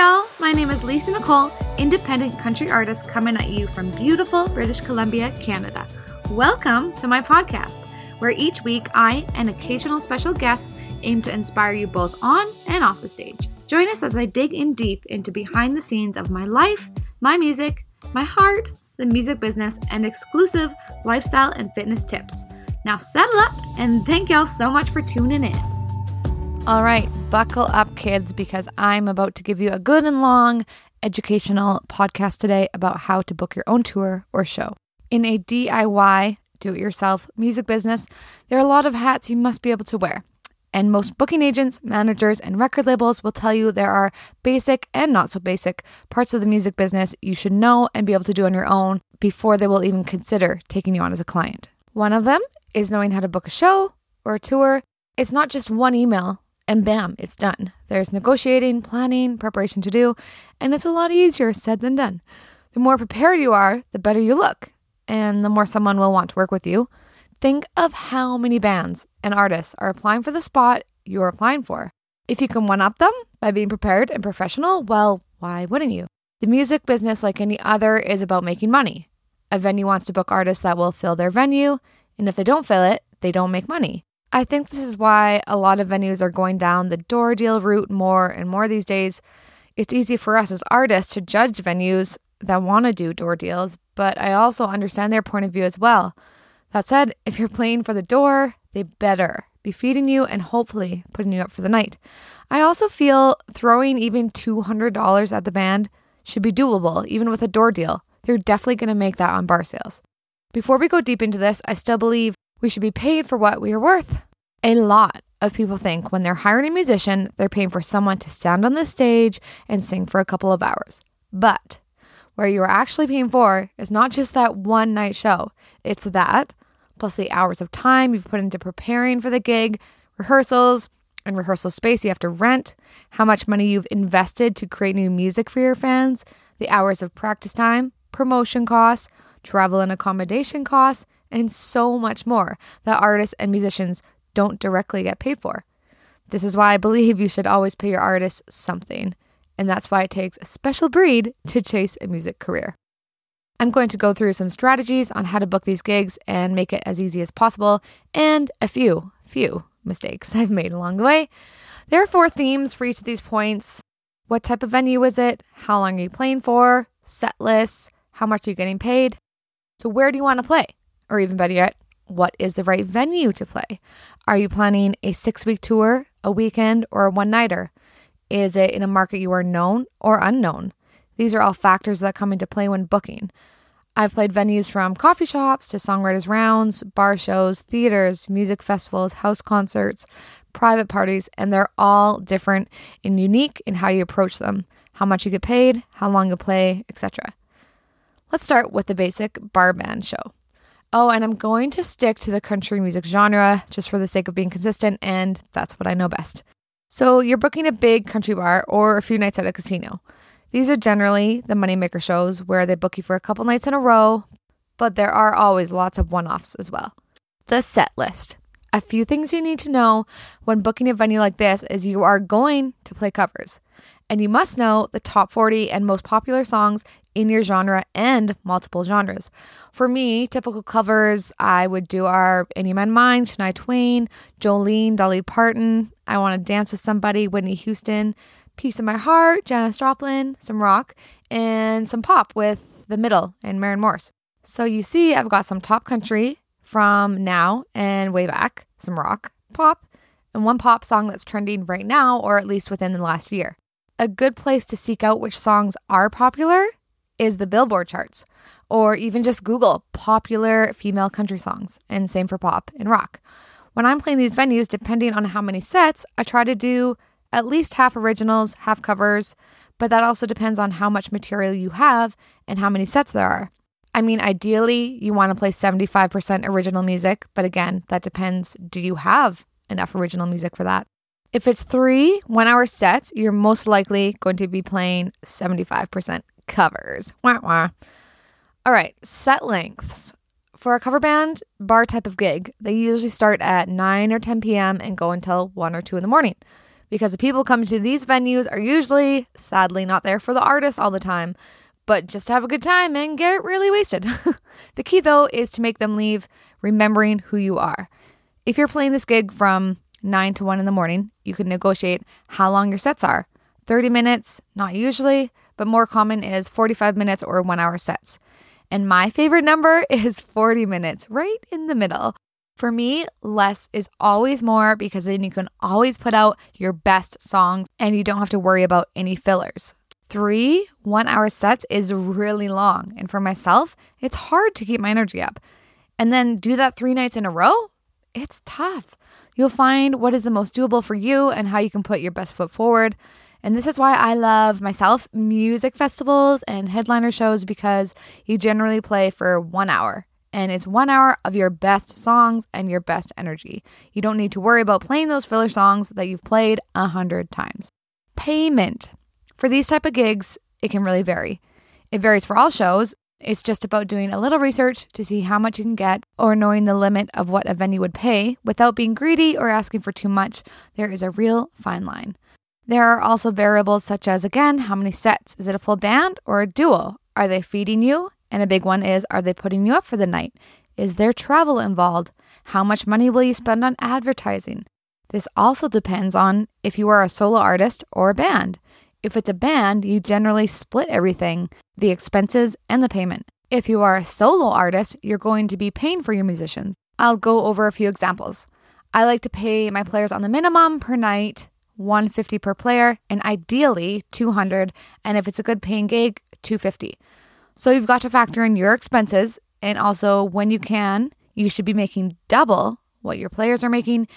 y'all. My name is Lisa Nicole, independent country artist coming at you from beautiful British Columbia, Canada. Welcome to my podcast, where each week I and occasional special guests aim to inspire you both on and off the stage. Join us as I dig in deep into behind the scenes of my life, my music, my heart, the music business, and exclusive lifestyle and fitness tips. Now settle up and thank y'all so much for tuning in. All right, buckle up, kids, because I'm about to give you a good and long educational podcast today about how to book your own tour or show. In a DIY, do it yourself music business, there are a lot of hats you must be able to wear. And most booking agents, managers, and record labels will tell you there are basic and not so basic parts of the music business you should know and be able to do on your own before they will even consider taking you on as a client. One of them is knowing how to book a show or a tour. It's not just one email and bam, it's done. There's negotiating, planning, preparation to do, and it's a lot easier said than done. The more prepared you are, the better you look, and the more someone will want to work with you. Think of how many bands and artists are applying for the spot you're applying for. If you can one up them by being prepared and professional, well, why wouldn't you? The music business, like any other, is about making money. A venue wants to book artists that will fill their venue, and if they don't fill it, they don't make money. I think this is why a lot of venues are going down the door deal route more and more these days. It's easy for us as artists to judge venues that want to do door deals, but I also understand their point of view as well. That said, if you're playing for the door, they better be feeding you and hopefully putting you up for the night. I also feel throwing even $200 at the band should be doable, even with a door deal. They're definitely going to make that on bar sales. Before we go deep into this, I still believe we should be paid for what we are worth. A lot of people think when they're hiring a musician, they're paying for someone to stand on the stage and sing for a couple of hours. But where you're actually paying for is not just that one night show, it's that plus the hours of time you've put into preparing for the gig, rehearsals, and rehearsal space you have to rent, how much money you've invested to create new music for your fans, the hours of practice time, promotion costs, travel and accommodation costs, and so much more that artists and musicians don't directly get paid for. This is why I believe you should always pay your artists something, and that's why it takes a special breed to chase a music career. I'm going to go through some strategies on how to book these gigs and make it as easy as possible, and a few, few mistakes I've made along the way. There are four themes for each of these points. What type of venue is it? How long are you playing for? Set lists? How much are you getting paid? So, where do you want to play? Or even better yet, what is the right venue to play? Are you planning a six week tour, a weekend, or a one nighter? Is it in a market you are known or unknown? These are all factors that come into play when booking. I've played venues from coffee shops to songwriters' rounds, bar shows, theaters, music festivals, house concerts, private parties, and they're all different and unique in how you approach them, how much you get paid, how long you play, etc. Let's start with the basic bar band show. Oh, and I'm going to stick to the country music genre just for the sake of being consistent, and that's what I know best. So, you're booking a big country bar or a few nights at a casino. These are generally the moneymaker shows where they book you for a couple nights in a row, but there are always lots of one offs as well. The set list. A few things you need to know when booking a venue like this is you are going to play covers and you must know the top 40 and most popular songs in your genre and multiple genres. For me, typical covers I would do are Any Man Mine, Shania Twain, Jolene, Dolly Parton, I Want to Dance with Somebody, Whitney Houston, Piece of My Heart, Janis Joplin, some rock, and some pop with The Middle and Maren Morris. So you see, I've got some top country from now and way back, some rock, pop, and one pop song that's trending right now, or at least within the last year a good place to seek out which songs are popular is the Billboard charts, or even just Google popular female country songs, and same for pop and rock. When I'm playing these venues, depending on how many sets, I try to do at least half originals, half covers, but that also depends on how much material you have and how many sets there are. I mean, ideally, you want to play 75% original music, but again, that depends. Do you have enough original music for that? If it's three one hour sets, you're most likely going to be playing 75% covers. Wah, wah. All right, set lengths. For a cover band, bar type of gig, they usually start at 9 or 10 p.m. and go until 1 or 2 in the morning. because the people coming to these venues are usually, sadly, not there for the artists all the time, but just to have a good time and get really wasted. the key, though, is to make them leave remembering who you are. If you're playing this gig from 9 to 1 in the morning, you can negotiate how long your sets are 30 minutes, not usually, but more common is 45 minutes or one hour sets. And my favorite number is 40 minutes, right in the middle. For me, less is always more because then you can always put out your best songs and you don't have to worry about any fillers. Three one hour sets is really long. And for myself, it's hard to keep my energy up. And then do that three nights in a row, it's tough. You'll find what is the most doable for you and how you can put your best foot forward. And this is why I love myself music festivals and headliner shows because you generally play for one hour. And it's one hour of your best songs and your best energy. You don't need to worry about playing those filler songs that you've played a hundred times. Payment. For these type of gigs, it can really vary. It varies for all shows. It's just about doing a little research to see how much you can get or knowing the limit of what a venue would pay without being greedy or asking for too much. There is a real fine line. There are also variables such as, again, how many sets? Is it a full band or a duo? Are they feeding you? And a big one is, are they putting you up for the night? Is there travel involved? How much money will you spend on advertising? This also depends on if you are a solo artist or a band. If it's a band, you generally split everything the expenses and the payment. If you are a solo artist, you're going to be paying for your musicians. I'll go over a few examples. I like to pay my players on the minimum per night 150 per player and ideally 200 and if it's a good paying gig 250 so you've got to factor in your expenses and also when you can you should be making double what your players are making.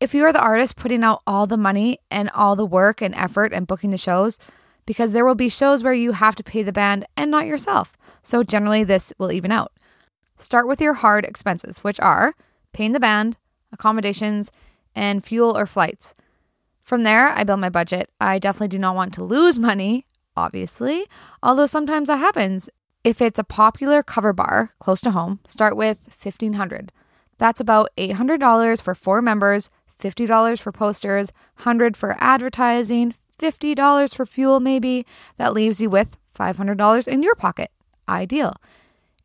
If you are the artist putting out all the money and all the work and effort and booking the shows because there will be shows where you have to pay the band and not yourself. So generally this will even out. Start with your hard expenses which are paying the band accommodations and fuel or flights from there, I build my budget. I definitely do not want to lose money, obviously, although sometimes that happens. If it's a popular cover bar close to home, start with 1500. That's about $800 for four members, $50 for posters, 100 for advertising, $50 for fuel maybe. That leaves you with $500 in your pocket. Ideal.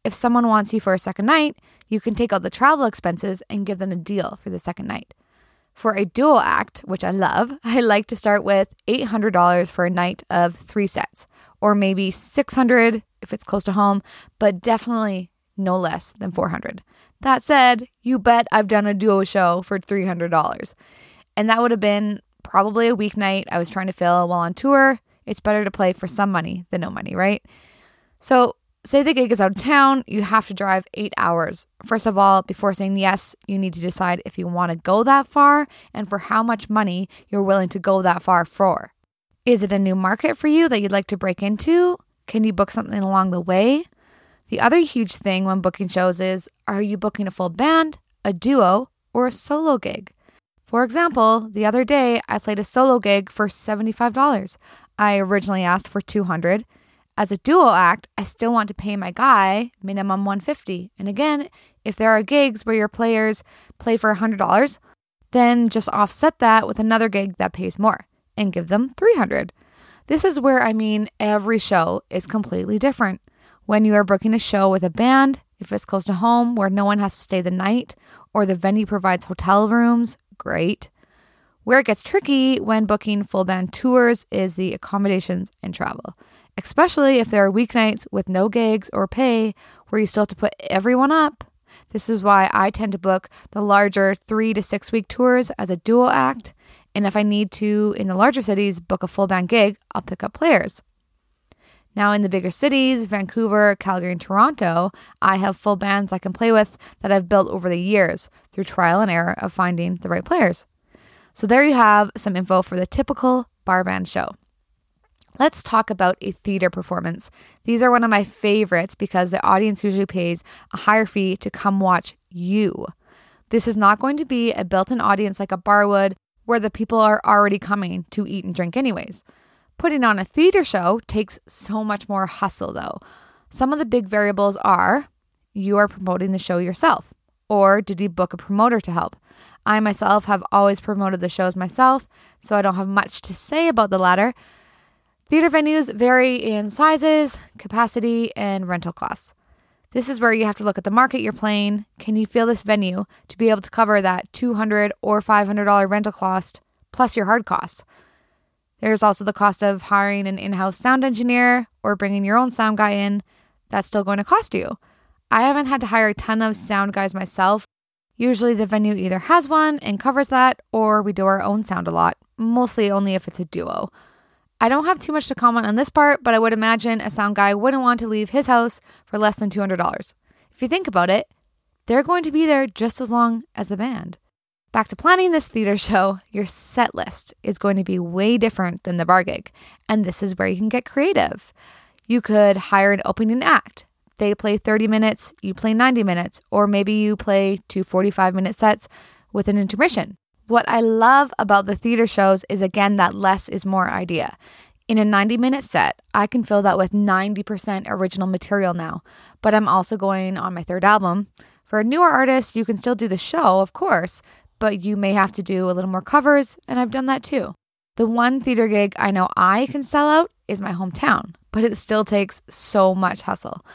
If someone wants you for a second night, you can take out the travel expenses and give them a deal for the second night. For a duo act, which I love, I like to start with $800 for a night of three sets, or maybe 600 if it's close to home, but definitely no less than 400. That said, you bet I've done a duo show for $300. And that would have been probably a weeknight I was trying to fill while on tour. It's better to play for some money than no money, right? So Say the gig is out of town, you have to drive eight hours. First of all, before saying yes, you need to decide if you want to go that far and for how much money you're willing to go that far for. Is it a new market for you that you'd like to break into? Can you book something along the way? The other huge thing when booking shows is are you booking a full band, a duo, or a solo gig? For example, the other day I played a solo gig for $75. I originally asked for 200 as a duo act, I still want to pay my guy minimum 150. And again, if there are gigs where your players play for $100, then just offset that with another gig that pays more and give them 300. This is where I mean every show is completely different. When you are booking a show with a band, if it's close to home where no one has to stay the night or the venue provides hotel rooms, great. Where it gets tricky when booking full band tours is the accommodations and travel especially if there are weeknights with no gigs or pay where you still have to put everyone up. This is why I tend to book the larger three to six week tours as a duo act. And if I need to, in the larger cities, book a full band gig, I'll pick up players. Now, in the bigger cities, Vancouver, Calgary, and Toronto, I have full bands I can play with that I've built over the years through trial and error of finding the right players. So, there you have some info for the typical bar band show. Let's talk about a theater performance. These are one of my favorites because the audience usually pays a higher fee to come watch you. This is not going to be a built in audience like a bar would, where the people are already coming to eat and drink, anyways. Putting on a theater show takes so much more hustle, though. Some of the big variables are you are promoting the show yourself, or did you book a promoter to help? I myself have always promoted the shows myself so I don't have much to say about the latter. Theater venues vary in sizes, capacity, and rental costs. This is where you have to look at the market you're playing. Can you fill this venue to be able to cover that 200 or $500 rental cost plus your hard costs? There's also the cost of hiring an in house sound engineer or bringing your own sound guy in. That's still going to cost you. I haven't had to hire a ton of sound guys myself. Usually the venue either has one and covers that, or we do our own sound a lot, mostly only if it's a duo. I don't have too much to comment on this part, but I would imagine a sound guy wouldn't want to leave his house for less than $200. If you think about it, they're going to be there just as long as the band. Back to planning this theater show, your set list is going to be way different than the bar gig, and this is where you can get creative. You could hire an opening act. They play 30 minutes, you play 90 minutes, or maybe you play two 45 minute sets with an intermission. What I love about the theater shows is again that less is more idea. In a 90 minute set, I can fill that with 90% original material now, but I'm also going on my third album. For a newer artist, you can still do the show, of course, but you may have to do a little more covers, and I've done that too. The one theater gig I know I can sell out is my hometown, but it still takes so much hustle.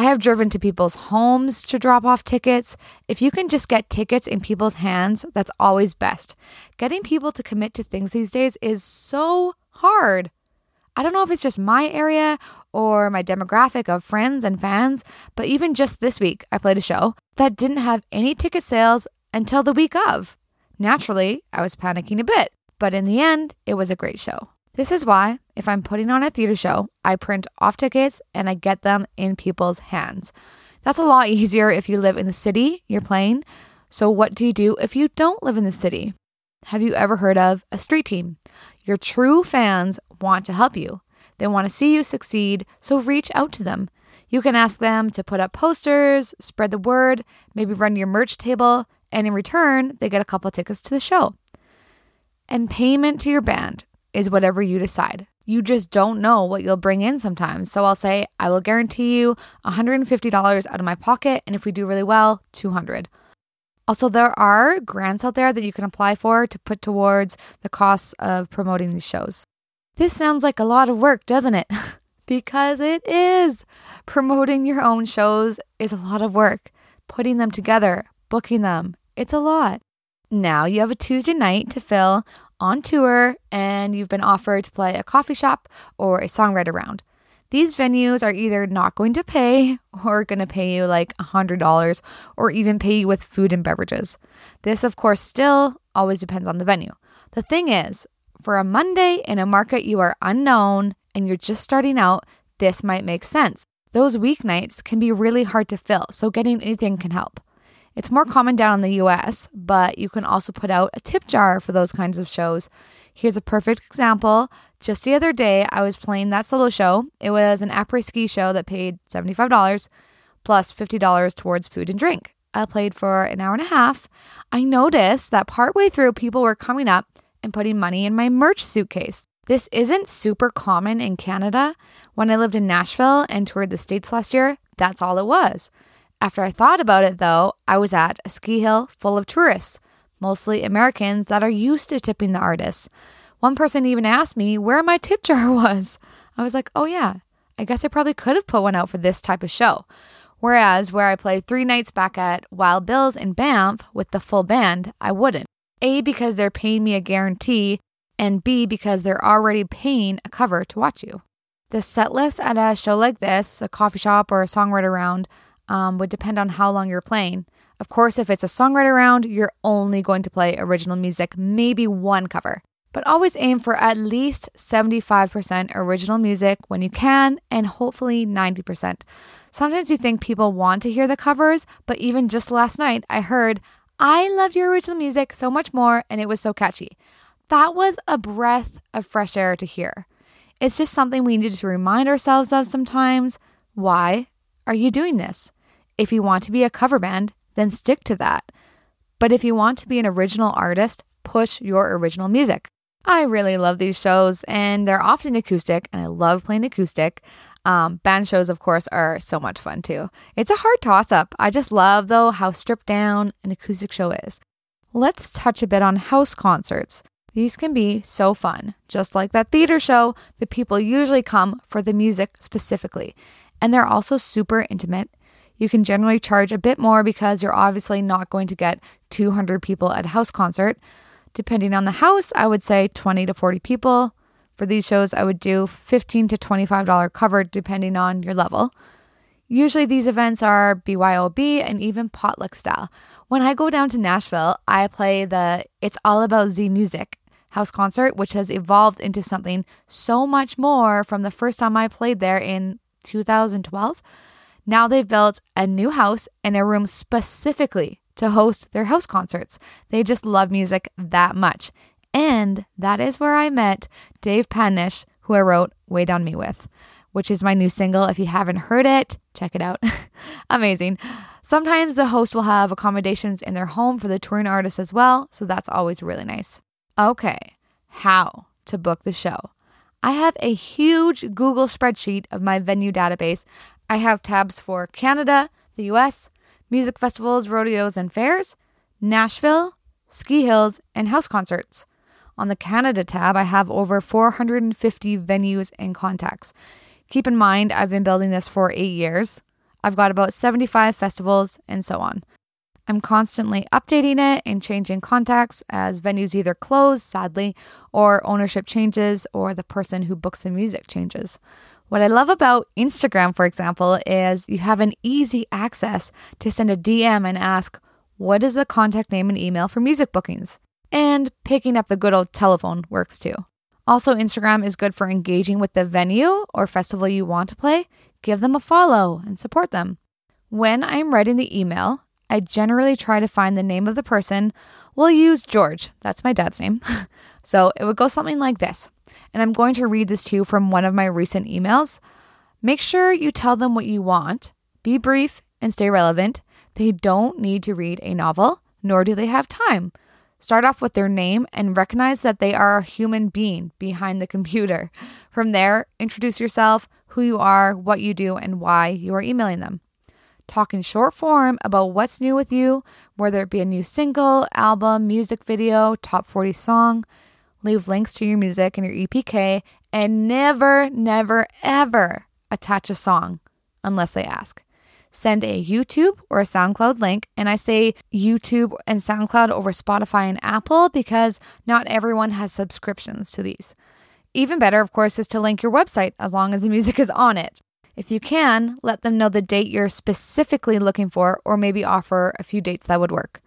I have driven to people's homes to drop off tickets. If you can just get tickets in people's hands, that's always best. Getting people to commit to things these days is so hard. I don't know if it's just my area or my demographic of friends and fans, but even just this week, I played a show that didn't have any ticket sales until the week of. Naturally, I was panicking a bit, but in the end, it was a great show. This is why, if I'm putting on a theater show, I print off tickets and I get them in people's hands. That's a lot easier if you live in the city you're playing. So, what do you do if you don't live in the city? Have you ever heard of a street team? Your true fans want to help you. They want to see you succeed, so reach out to them. You can ask them to put up posters, spread the word, maybe run your merch table, and in return, they get a couple tickets to the show. And payment to your band is whatever you decide. You just don't know what you'll bring in sometimes. So I'll say I will guarantee you $150 out of my pocket and if we do really well, 200. Also, there are grants out there that you can apply for to put towards the costs of promoting these shows. This sounds like a lot of work, doesn't it? because it is. Promoting your own shows is a lot of work. Putting them together, booking them, it's a lot. Now you have a Tuesday night to fill on tour and you've been offered to play a coffee shop or a songwriter round. These venues are either not going to pay or going to pay you like $100 or even pay you with food and beverages. This, of course, still always depends on the venue. The thing is, for a Monday in a market you are unknown and you're just starting out, this might make sense. Those weeknights can be really hard to fill, so getting anything can help. It's more common down in the US, but you can also put out a tip jar for those kinds of shows. Here's a perfect example. Just the other day, I was playing that solo show. It was an après ski show that paid $75 plus $50 towards food and drink. I played for an hour and a half. I noticed that partway through, people were coming up and putting money in my merch suitcase. This isn't super common in Canada. When I lived in Nashville and toured the States last year, that's all it was. After I thought about it, though, I was at a ski hill full of tourists, mostly Americans that are used to tipping the artists. One person even asked me where my tip jar was. I was like, oh, yeah, I guess I probably could have put one out for this type of show. Whereas where I played three nights back at Wild Bill's in Banff with the full band, I wouldn't. A, because they're paying me a guarantee, and B, because they're already paying a cover to watch you. The set list at a show like this, a coffee shop or a songwriter round, um, would depend on how long you're playing. Of course, if it's a songwriter round, you're only going to play original music, maybe one cover. But always aim for at least 75% original music when you can, and hopefully 90%. Sometimes you think people want to hear the covers, but even just last night, I heard, I loved your original music so much more, and it was so catchy. That was a breath of fresh air to hear. It's just something we need to remind ourselves of sometimes. Why are you doing this? If you want to be a cover band, then stick to that. But if you want to be an original artist, push your original music. I really love these shows, and they're often acoustic, and I love playing acoustic. Um, band shows, of course, are so much fun too. It's a hard toss up. I just love, though, how stripped down an acoustic show is. Let's touch a bit on house concerts. These can be so fun. Just like that theater show, the people usually come for the music specifically. And they're also super intimate. You can generally charge a bit more because you're obviously not going to get 200 people at a house concert. Depending on the house, I would say 20 to 40 people. For these shows, I would do 15 to $25 cover depending on your level. Usually, these events are BYOB and even potluck style. When I go down to Nashville, I play the It's All About Z Music house concert, which has evolved into something so much more from the first time I played there in 2012. Now they've built a new house and a room specifically to host their house concerts. They just love music that much. And that is where I met Dave Panish, who I wrote Wait on Me with which is my new single. If you haven't heard it, check it out. Amazing. Sometimes the host will have accommodations in their home for the touring artist as well, so that's always really nice. Okay, how to book the show. I have a huge Google spreadsheet of my venue database. I have tabs for Canada, the US, music festivals, rodeos, and fairs, Nashville, ski hills, and house concerts. On the Canada tab, I have over 450 venues and contacts. Keep in mind, I've been building this for eight years. I've got about 75 festivals and so on. I'm constantly updating it and changing contacts as venues either close, sadly, or ownership changes, or the person who books the music changes. What I love about Instagram, for example, is you have an easy access to send a DM and ask, What is the contact name and email for music bookings? And picking up the good old telephone works too. Also, Instagram is good for engaging with the venue or festival you want to play. Give them a follow and support them. When I'm writing the email, I generally try to find the name of the person. We'll use George, that's my dad's name. so it would go something like this. And I'm going to read this to you from one of my recent emails. Make sure you tell them what you want, be brief, and stay relevant. They don't need to read a novel, nor do they have time. Start off with their name and recognize that they are a human being behind the computer. From there, introduce yourself, who you are, what you do, and why you are emailing them. Talk in short form about what's new with you, whether it be a new single, album, music video, top 40 song. Leave links to your music and your EPK, and never, never, ever attach a song unless they ask send a YouTube or a SoundCloud link. And I say YouTube and SoundCloud over Spotify and Apple because not everyone has subscriptions to these. Even better, of course, is to link your website as long as the music is on it. If you can, let them know the date you're specifically looking for, or maybe offer a few dates that would work.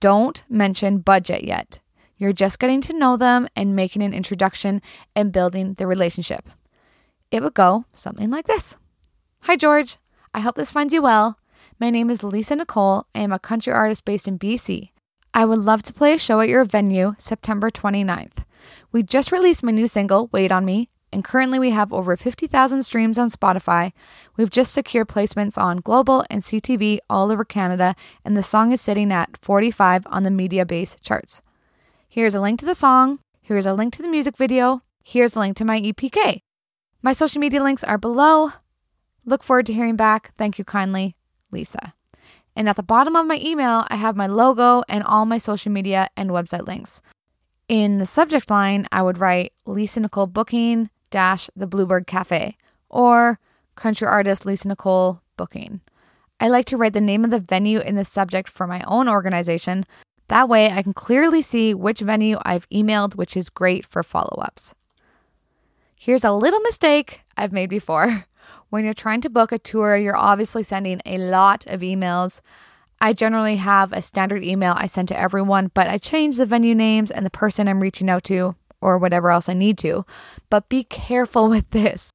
Don't mention budget yet. You're just getting to know them and making an introduction and building the relationship. It would go something like this Hi, George. I hope this finds you well. My name is Lisa Nicole. I am a country artist based in BC. I would love to play a show at your venue September 29th. We just released my new single, Wait on Me, and currently we have over 50,000 streams on Spotify. We've just secured placements on Global and CTV all over Canada, and the song is sitting at 45 on the Mediabase charts. Here's a link to the song. Here's a link to the music video. Here's a link to my EPK. My social media links are below. Look forward to hearing back. Thank you kindly, Lisa. And at the bottom of my email, I have my logo and all my social media and website links. In the subject line, I would write Lisa Nicole booking dash the Bluebird Cafe or country artist Lisa Nicole booking. I like to write the name of the venue in the subject for my own organization. That way, I can clearly see which venue I've emailed, which is great for follow ups. Here's a little mistake I've made before. When you're trying to book a tour, you're obviously sending a lot of emails. I generally have a standard email I send to everyone, but I change the venue names and the person I'm reaching out to or whatever else I need to. But be careful with this.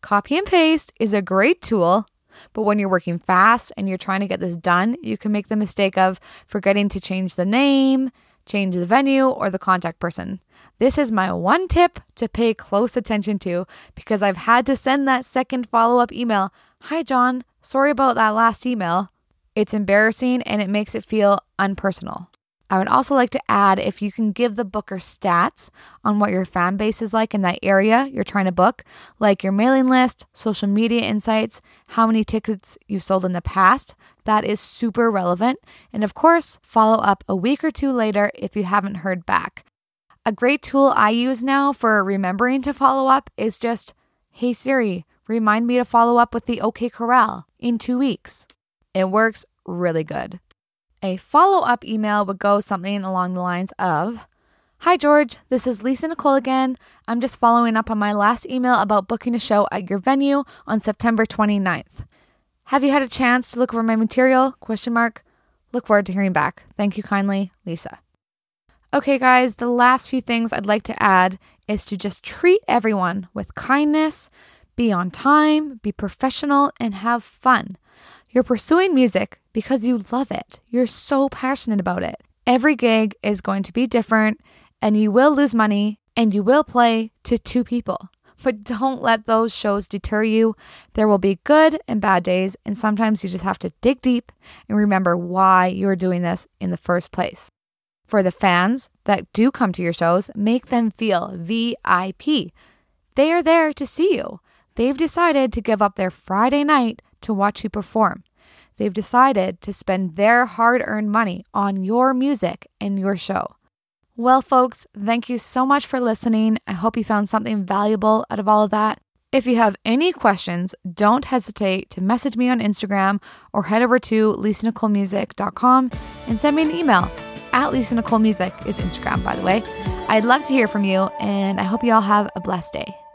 Copy and paste is a great tool, but when you're working fast and you're trying to get this done, you can make the mistake of forgetting to change the name, change the venue, or the contact person. This is my one tip to pay close attention to because I've had to send that second follow up email. Hi, John. Sorry about that last email. It's embarrassing and it makes it feel unpersonal. I would also like to add if you can give the booker stats on what your fan base is like in that area you're trying to book, like your mailing list, social media insights, how many tickets you've sold in the past, that is super relevant. And of course, follow up a week or two later if you haven't heard back. A great tool I use now for remembering to follow up is just, hey Siri, remind me to follow up with the OK Corral in two weeks. It works really good. A follow up email would go something along the lines of Hi, George. This is Lisa Nicole again. I'm just following up on my last email about booking a show at your venue on September 29th. Have you had a chance to look over my material? Question mark. Look forward to hearing back. Thank you kindly, Lisa. Okay, guys, the last few things I'd like to add is to just treat everyone with kindness, be on time, be professional, and have fun. You're pursuing music because you love it. You're so passionate about it. Every gig is going to be different and you will lose money and you will play to two people. But don't let those shows deter you. There will be good and bad days, and sometimes you just have to dig deep and remember why you are doing this in the first place. For the fans that do come to your shows, make them feel VIP. They are there to see you. They've decided to give up their Friday night to watch you perform. They've decided to spend their hard earned money on your music and your show. Well, folks, thank you so much for listening. I hope you found something valuable out of all of that. If you have any questions, don't hesitate to message me on Instagram or head over to lisanicolemusic.com and send me an email. At Lisa is Instagram, by the way. I'd love to hear from you, and I hope you all have a blessed day.